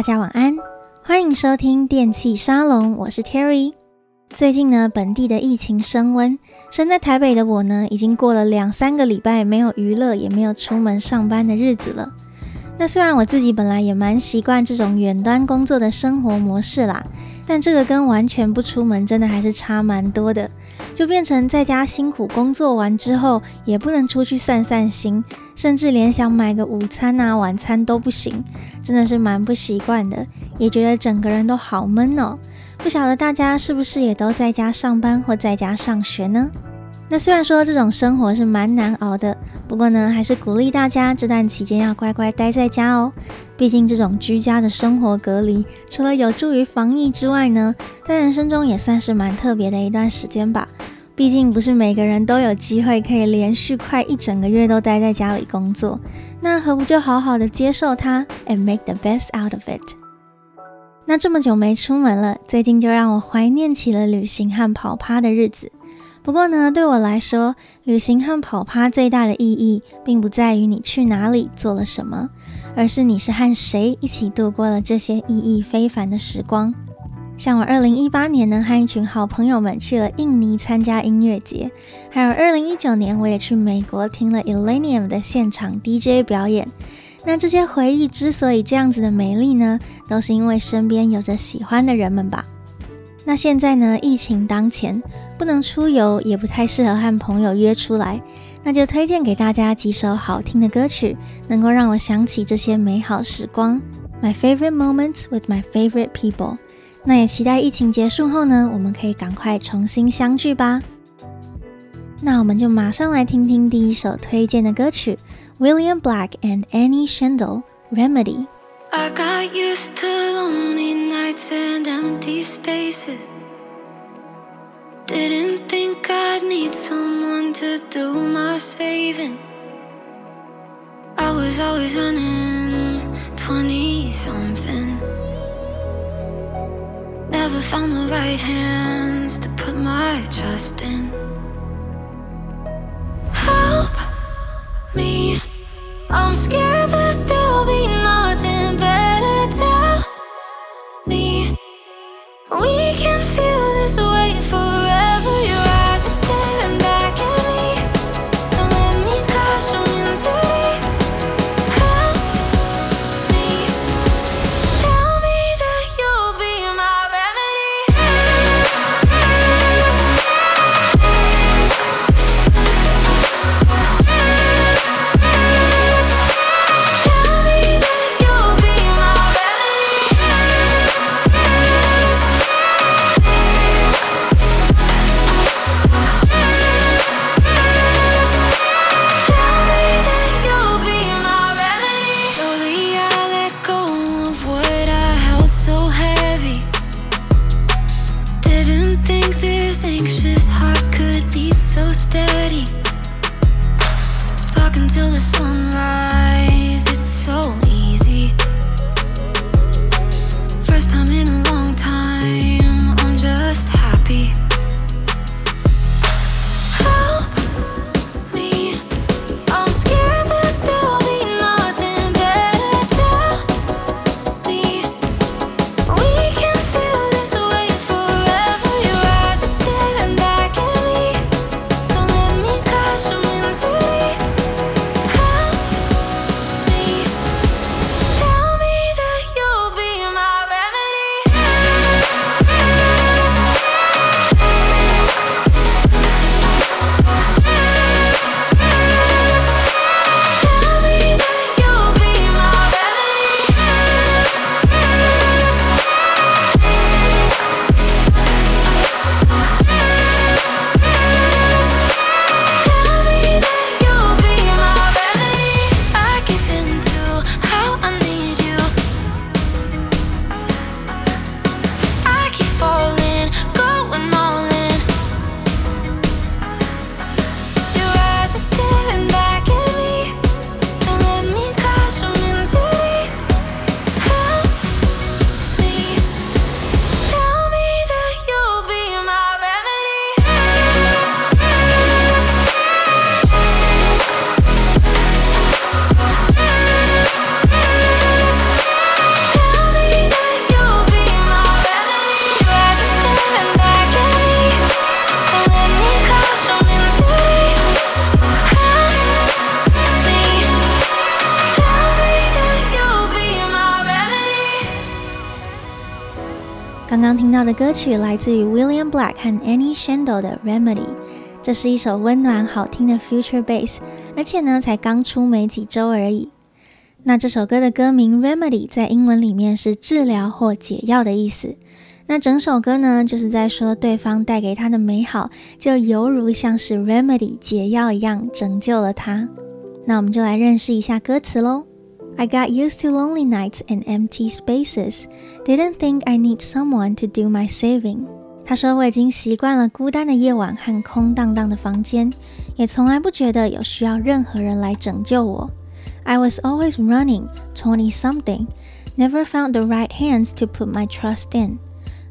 大家晚安，欢迎收听电器沙龙，我是 Terry。最近呢，本地的疫情升温，身在台北的我呢，已经过了两三个礼拜没有娱乐，也没有出门上班的日子了。那虽然我自己本来也蛮习惯这种远端工作的生活模式啦，但这个跟完全不出门真的还是差蛮多的。就变成在家辛苦工作完之后，也不能出去散散心，甚至连想买个午餐啊、晚餐都不行，真的是蛮不习惯的，也觉得整个人都好闷哦。不晓得大家是不是也都在家上班或在家上学呢？那虽然说这种生活是蛮难熬的，不过呢，还是鼓励大家这段期间要乖乖待在家哦。毕竟这种居家的生活隔离，除了有助于防疫之外呢，在人生中也算是蛮特别的一段时间吧。毕竟不是每个人都有机会可以连续快一整个月都待在家里工作，那何不就好好的接受它，and make the best out of it？那这么久没出门了，最近就让我怀念起了旅行和跑趴的日子。不过呢，对我来说，旅行和跑趴最大的意义，并不在于你去哪里做了什么，而是你是和谁一起度过了这些意义非凡的时光。像我二零一八年呢，和一群好朋友们去了印尼参加音乐节，还有二零一九年，我也去美国听了 Illenium 的现场 DJ 表演。那这些回忆之所以这样子的美丽呢，都是因为身边有着喜欢的人们吧。那现在呢，疫情当前，不能出游，也不太适合和朋友约出来，那就推荐给大家几首好听的歌曲，能够让我想起这些美好时光。My favorite moments with my favorite people。那也期待疫情结束后呢，我们可以赶快重新相聚吧。那我们就马上来听听第一首推荐的歌曲，William Black and Annie Schendel Remedy。I got used to lonely nights and empty spaces. Didn't think I'd need someone to do my saving. I was always running 20 something. Never found the right hands to put my trust in. Help me, I'm scared 刚刚听到的歌曲来自于 William Black 和 Annie Shendel 的 Remedy，这是一首温暖好听的 Future Bass，而且呢才刚出没几周而已。那这首歌的歌名 Remedy 在英文里面是治疗或解药的意思。那整首歌呢就是在说对方带给他的美好，就犹如像是 Remedy 解药一样拯救了他。那我们就来认识一下歌词喽。I got used to lonely nights and empty spaces. Didn't think I need someone to do my saving. 他说我已经习惯了孤单的夜晚和空荡荡的房间，也从来不觉得有需要任何人来拯救我。I was always running, twenty something, never found the right hands to put my trust in.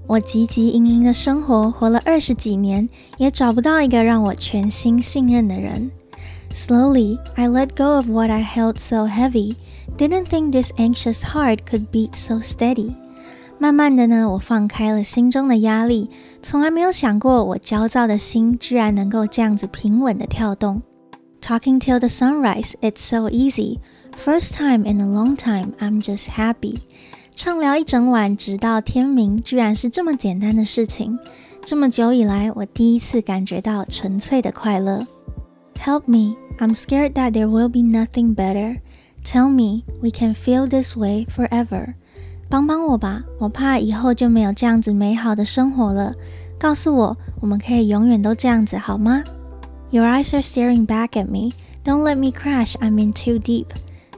我汲汲营营的生活，活了二十几年，也找不到一个让我全心信任的人。 Slowly, I let go of what I held so heavy. Didn't think this anxious heart could beat so steady. 慢慢的呢，我放开了心中的压力，从来没有想过我焦躁的心居然能够这样子平稳的跳动。Talking till the sunrise, it's so easy. First time in a long time, I'm just happy. 畅聊一整晚，直到天明，居然是这么简单的事情。这么久以来，我第一次感觉到纯粹的快乐。 Help me, I'm scared that there will be nothing better. Tell me, we can feel this way forever. 帮帮我吧，我怕以后就没有这样子美好的生活了。告诉我，我们可以永远都这样子好吗？Your eyes are staring back at me. Don't let me crash. I'm in too deep.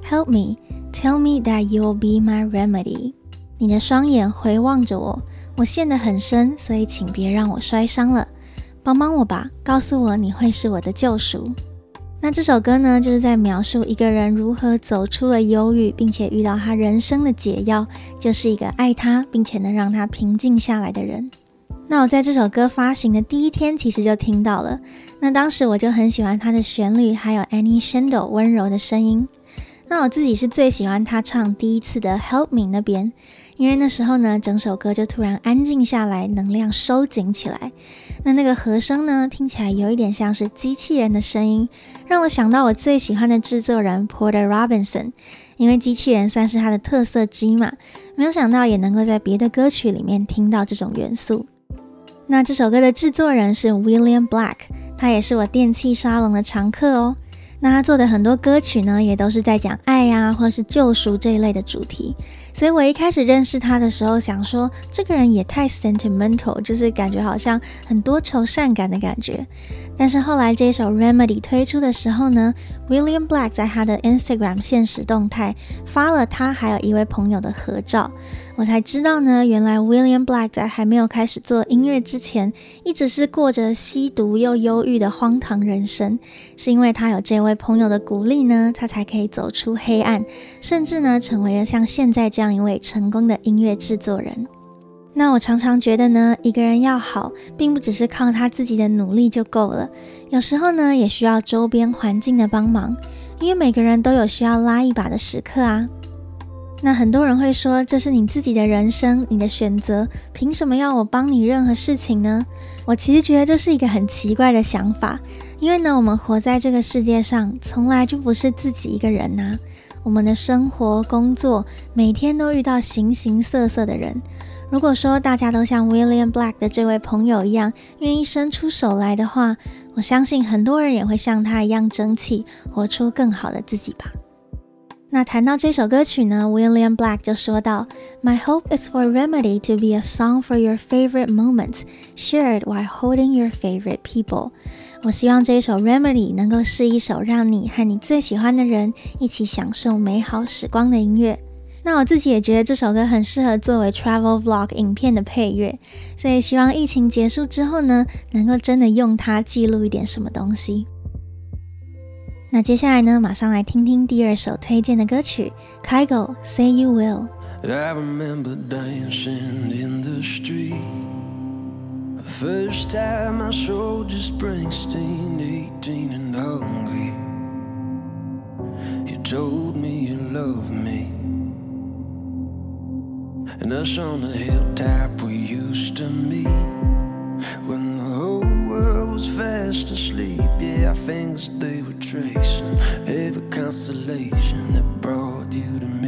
Help me, tell me that you will be my remedy. 你的双眼回望着我，我陷得很深，所以请别让我摔伤了。 帮帮我吧，告诉我你会是我的救赎。那这首歌呢，就是在描述一个人如何走出了忧郁，并且遇到他人生的解药，就是一个爱他并且能让他平静下来的人。那我在这首歌发行的第一天，其实就听到了。那当时我就很喜欢它的旋律，还有 Annie Shendel 温柔的声音。那我自己是最喜欢他唱第一次的 Help Me 那边。因为那时候呢，整首歌就突然安静下来，能量收紧起来。那那个和声呢，听起来有一点像是机器人的声音，让我想到我最喜欢的制作人 Porter Robinson。因为机器人算是他的特色之一嘛，没有想到也能够在别的歌曲里面听到这种元素。那这首歌的制作人是 William Black，他也是我电器沙龙的常客哦。那他做的很多歌曲呢，也都是在讲爱呀，或是救赎这一类的主题。所以我一开始认识他的时候，想说这个人也太 sentimental，就是感觉好像很多愁善感的感觉。但是后来这首 Remedy 推出的时候呢，William Black 在他的 Instagram 现实动态发了他还有一位朋友的合照。我才知道呢，原来 William Black 在还没有开始做音乐之前，一直是过着吸毒又忧郁的荒唐人生。是因为他有这位朋友的鼓励呢，他才可以走出黑暗，甚至呢，成为了像现在这样一位成功的音乐制作人。那我常常觉得呢，一个人要好，并不只是靠他自己的努力就够了，有时候呢，也需要周边环境的帮忙，因为每个人都有需要拉一把的时刻啊。那很多人会说，这是你自己的人生，你的选择，凭什么要我帮你任何事情呢？我其实觉得这是一个很奇怪的想法，因为呢，我们活在这个世界上，从来就不是自己一个人呐。我们的生活、工作，每天都遇到形形色色的人。如果说大家都像 William Black 的这位朋友一样，愿意伸出手来的话，我相信很多人也会像他一样争气，活出更好的自己吧。那谈到这首歌曲呢，William Black 就说到：“My hope is for Remedy to be a song for your favorite moments, shared while holding your favorite people。”我希望这一首 Remedy 能够是一首让你和你最喜欢的人一起享受美好时光的音乐。那我自己也觉得这首歌很适合作为 Travel Vlog 影片的配乐，所以希望疫情结束之后呢，能够真的用它记录一点什么东西。那接下来呢，马上来听听第二首推荐的歌曲，Kygo Say You Will。I remember dancing in the street. The first time I saw Springsteen, eighteen and hungry. You told me you love me. And us on the hilltop we used to meet. When the whole world was fast asleep, yeah, our fingers they were tracing every constellation that brought you to me.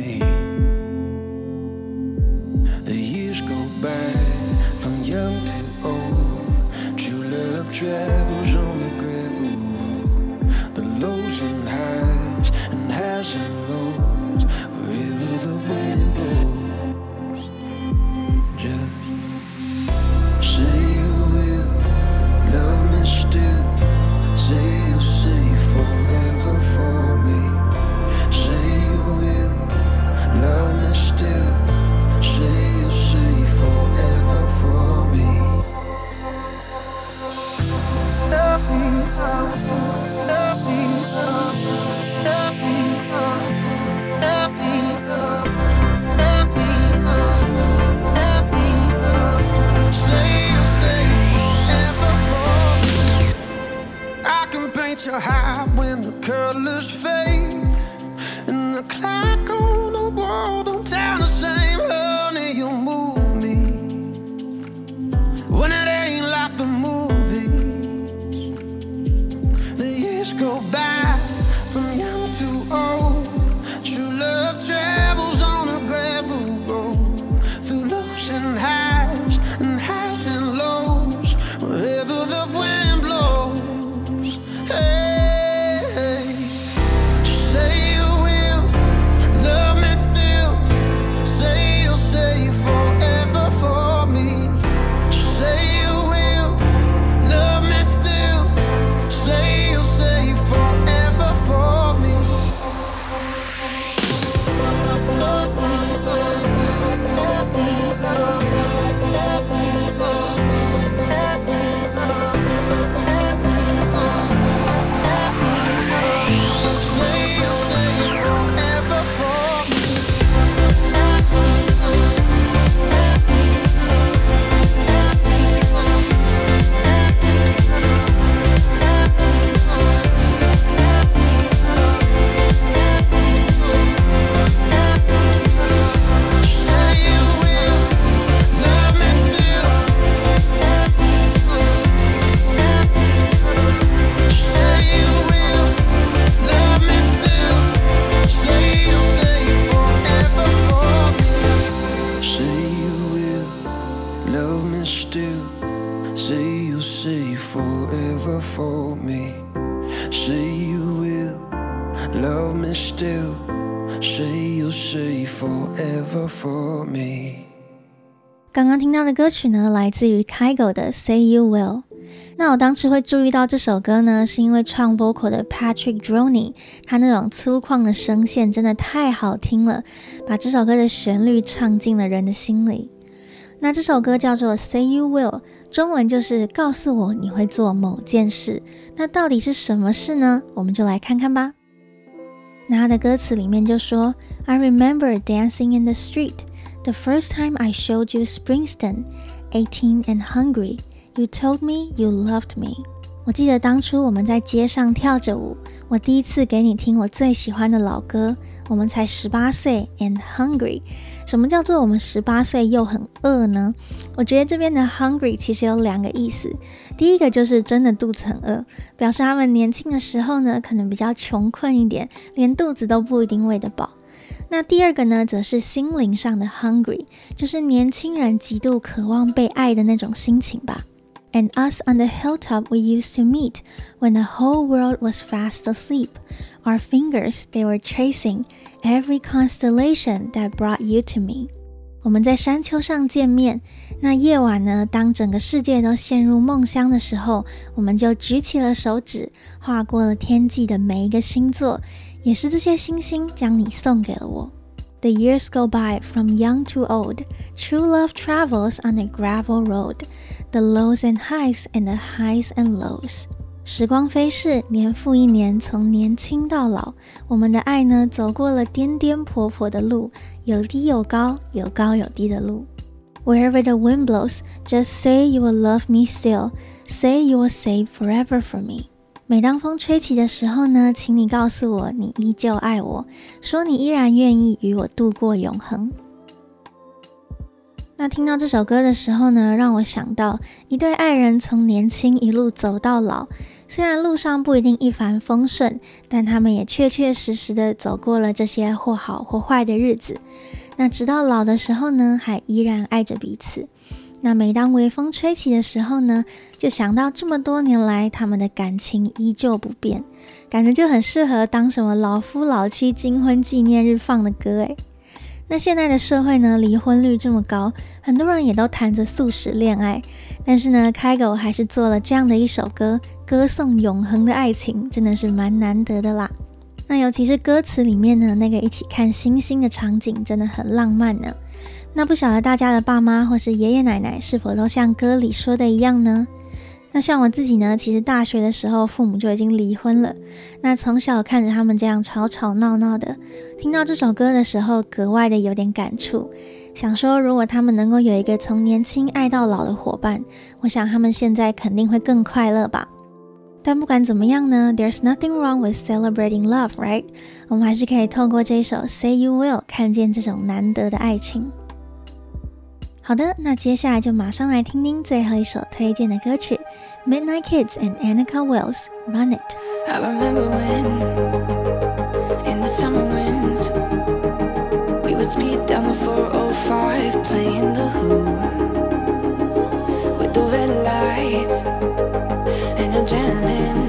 刚刚听到的歌曲呢，来自于 Kygo 的《Say You Will》。那我当时会注意到这首歌呢，是因为唱 vocal 的 Patrick Droney，他那种粗犷的声线真的太好听了，把这首歌的旋律唱进了人的心里。那这首歌叫做《Say You Will》，中文就是告诉我你会做某件事。那到底是什么事呢？我们就来看看吧。那他的歌词里面就说：“I remember dancing in the street the first time I showed you Springsteen, eighteen and hungry. You told me you loved me.” 我记得当初我们在街上跳着舞，我第一次给你听我最喜欢的老歌。我们才十八岁，and hungry。什么叫做我们十八岁又很饿呢？我觉得这边的 hungry 其实有两个意思。第一个就是真的肚子很饿，表示他们年轻的时候呢，可能比较穷困一点，连肚子都不一定喂得饱。那第二个呢，则是心灵上的 hungry，就是年轻人极度渴望被爱的那种心情吧。And us on the hilltop we used to meet when the whole world was fast asleep. Our fingers they were tracing every constellation that brought you to me. 我们在山丘上见面，那夜晚呢，当整个世界都陷入梦乡的时候，我们就举起了手指，划过了天际的每一个星座，也是这些星星将你送给了我。The years go by from young to old. True love travels on a gravel road. The lows and highs and the highs and lows. 时光飞逝，年复一年，从年轻到老，我们的爱呢，走过了颠颠簸簸的路，有低有高，有高有低的路。Wherever the wind blows, just say you will love me still. Say you will save forever for me. 每当风吹起的时候呢，请你告诉我，你依旧爱我，说你依然愿意与我度过永恒。那听到这首歌的时候呢，让我想到一对爱人从年轻一路走到老，虽然路上不一定一帆风顺，但他们也确确实实的走过了这些或好或坏的日子。那直到老的时候呢，还依然爱着彼此。那每当微风吹起的时候呢，就想到这么多年来他们的感情依旧不变，感觉就很适合当什么老夫老妻金婚纪念日放的歌诶。那现在的社会呢，离婚率这么高，很多人也都谈着速食恋爱，但是呢，Kygo 还是做了这样的一首歌，歌颂永恒的爱情，真的是蛮难得的啦。那尤其是歌词里面呢，那个一起看星星的场景，真的很浪漫呢。那不晓得大家的爸妈或是爷爷奶奶是否都像歌里说的一样呢？那像我自己呢，其实大学的时候父母就已经离婚了。那从小看着他们这样吵吵闹闹的，听到这首歌的时候，格外的有点感触。想说，如果他们能够有一个从年轻爱到老的伙伴，我想他们现在肯定会更快乐吧。但不管怎么样呢，There's nothing wrong with celebrating love, right？我们还是可以透过这首 Say You Will 看见这种难得的爱情。好的，那接下来就马上来听听最后一首推荐的歌曲，Midnight Kids and Annika Wills Run It。I remember when, in the summer winds, we would speed down the 405, playing the Who, with the red lights and adrenaline.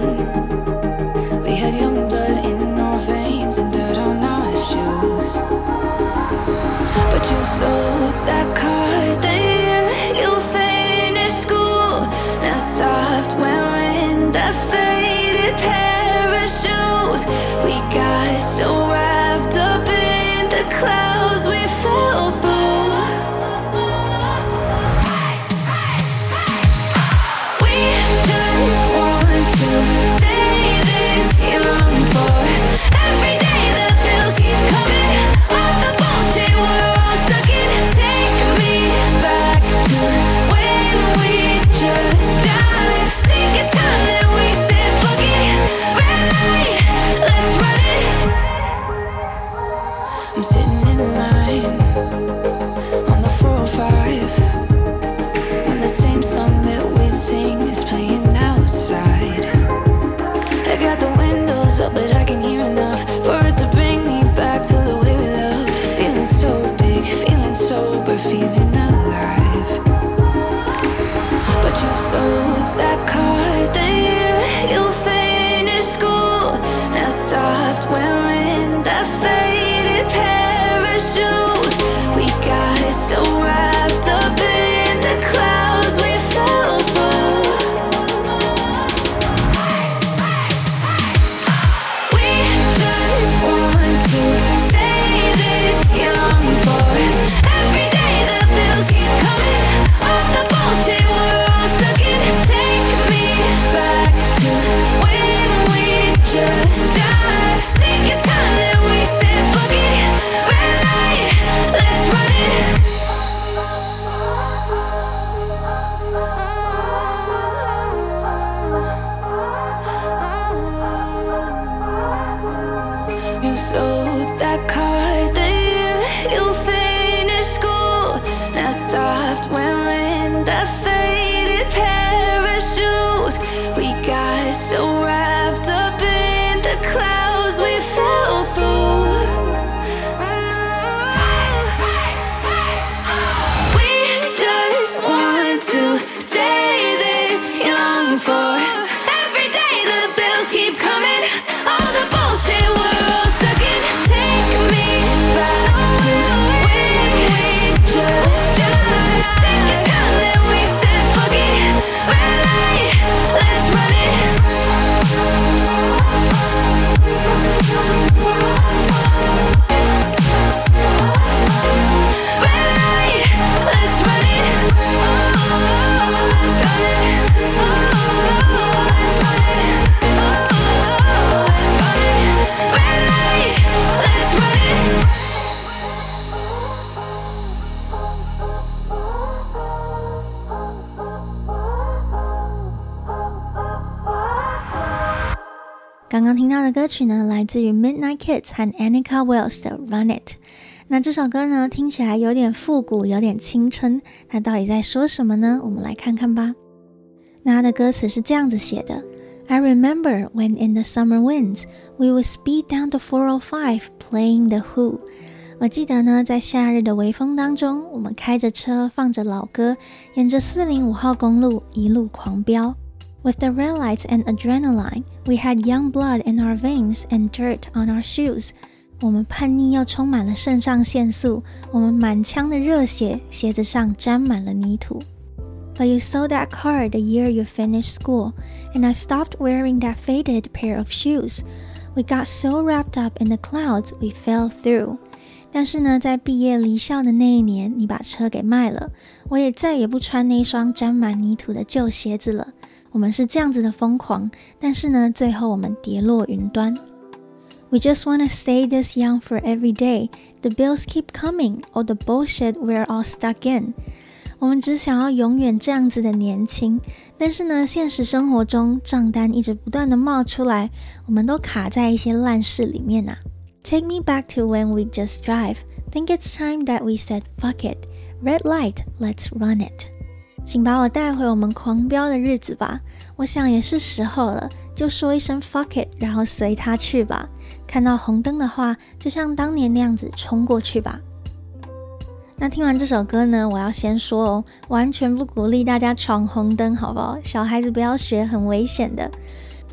曲呢，来自于 Midnight Kids 和 Annika Wills 的 Run It。那这首歌呢，听起来有点复古，有点青春。它到底在说什么呢？我们来看看吧。那它的歌词是这样子写的：I remember when in the summer winds we would speed down the 405 playing the Who。我记得呢，在夏日的微风当中，我们开着车，放着老歌，沿着四零五号公路一路狂飙。With the red lights and adrenaline, we had young blood in our veins and dirt on our shoes. 我们叛逆又充满了肾上腺素，我们满腔的热血，鞋子上沾满了泥土。But you sold that car the year you finished school, and I stopped wearing that faded pair of shoes. We got so wrapped up in the clouds, we fell through. 但是呢，在毕业离校的那一年，你把车给卖了，我也再也不穿那双沾满泥土的旧鞋子了。我们是这样子的疯狂，但是呢，最后我们跌落云端。We just wanna stay this young for every day. The bills keep coming, all the bullshit we're all stuck in. 我们只想要永远这样子的年轻，但是呢，现实生活中账单一直不断的冒出来，我们都卡在一些烂事里面啊。Take me back to when we just drive. Think it's time that we said fuck it. Red light, let's run it. 请把我带回我们狂飙的日子吧。我想也是时候了，就说一声 fuck it，然后随他去吧。看到红灯的话，就像当年那样子冲过去吧。那听完这首歌呢，我要先说哦，完全不鼓励大家闯红灯，好不好？小孩子不要学，很危险的。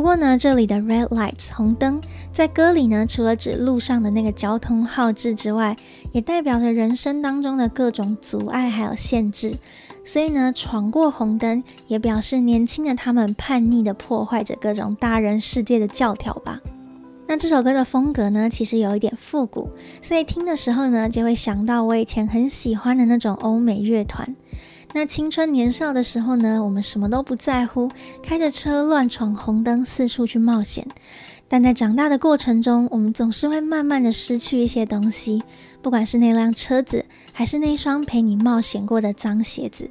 不过呢，这里的 red lights 红灯，在歌里呢，除了指路上的那个交通号志之外，也代表着人生当中的各种阻碍还有限制。所以呢，闯过红灯，也表示年轻的他们叛逆的破坏着各种大人世界的教条吧。那这首歌的风格呢，其实有一点复古，所以听的时候呢，就会想到我以前很喜欢的那种欧美乐团。那青春年少的时候呢，我们什么都不在乎，开着车乱闯红灯，四处去冒险。但在长大的过程中，我们总是会慢慢的失去一些东西，不管是那辆车子，还是那双陪你冒险过的脏鞋子。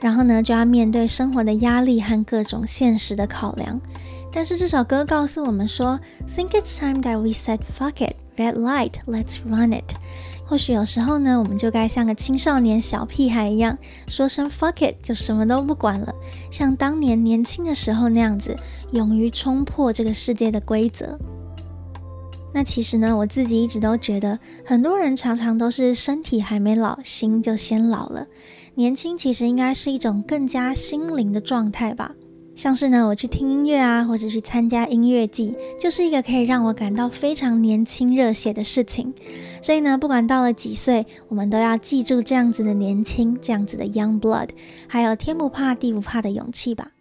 然后呢，就要面对生活的压力和各种现实的考量。但是这首歌告诉我们说，Think it's time that we said fuck it, red light, let's run it。或许有时候呢，我们就该像个青少年小屁孩一样，说声 fuck it，就什么都不管了，像当年年轻的时候那样子，勇于冲破这个世界的规则。那其实呢，我自己一直都觉得，很多人常常都是身体还没老，心就先老了。年轻其实应该是一种更加心灵的状态吧。像是呢，我去听音乐啊，或者去参加音乐季，就是一个可以让我感到非常年轻热血的事情。所以呢，不管到了几岁，我们都要记住这样子的年轻，这样子的 young blood，还有天不怕地不怕的勇气吧。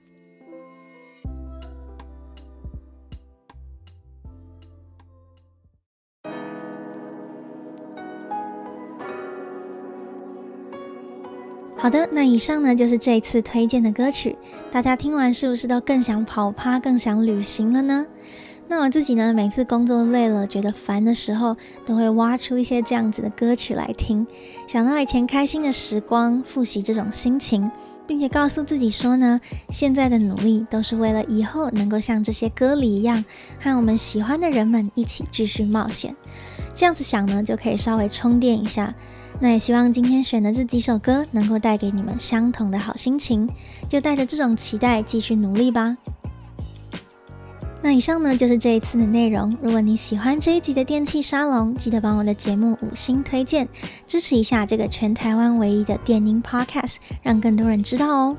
好的，那以上呢就是这次推荐的歌曲，大家听完是不是都更想跑趴、更想旅行了呢？那我自己呢，每次工作累了、觉得烦的时候，都会挖出一些这样子的歌曲来听，想到以前开心的时光，复习这种心情，并且告诉自己说呢，现在的努力都是为了以后能够像这些歌里一样，和我们喜欢的人们一起继续冒险。这样子想呢，就可以稍微充电一下。那也希望今天选的这几首歌能够带给你们相同的好心情，就带着这种期待继续努力吧。那以上呢就是这一次的内容。如果你喜欢这一集的电气沙龙，记得帮我的节目五星推荐，支持一下这个全台湾唯一的电音 Podcast，让更多人知道哦。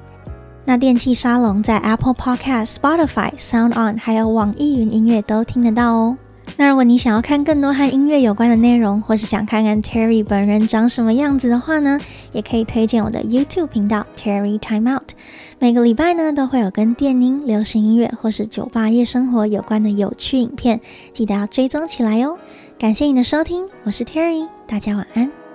那电气沙龙在 Apple Podcast、Spotify、Sound On 还有网易云音乐都听得到哦。那如果你想要看更多和音乐有关的内容，或是想看看 Terry 本人长什么样子的话呢，也可以推荐我的 YouTube 频道 Terry Time Out。每个礼拜呢都会有跟电音、流行音乐或是酒吧夜生活有关的有趣影片，记得要追踪起来哦。感谢你的收听，我是 Terry，大家晚安。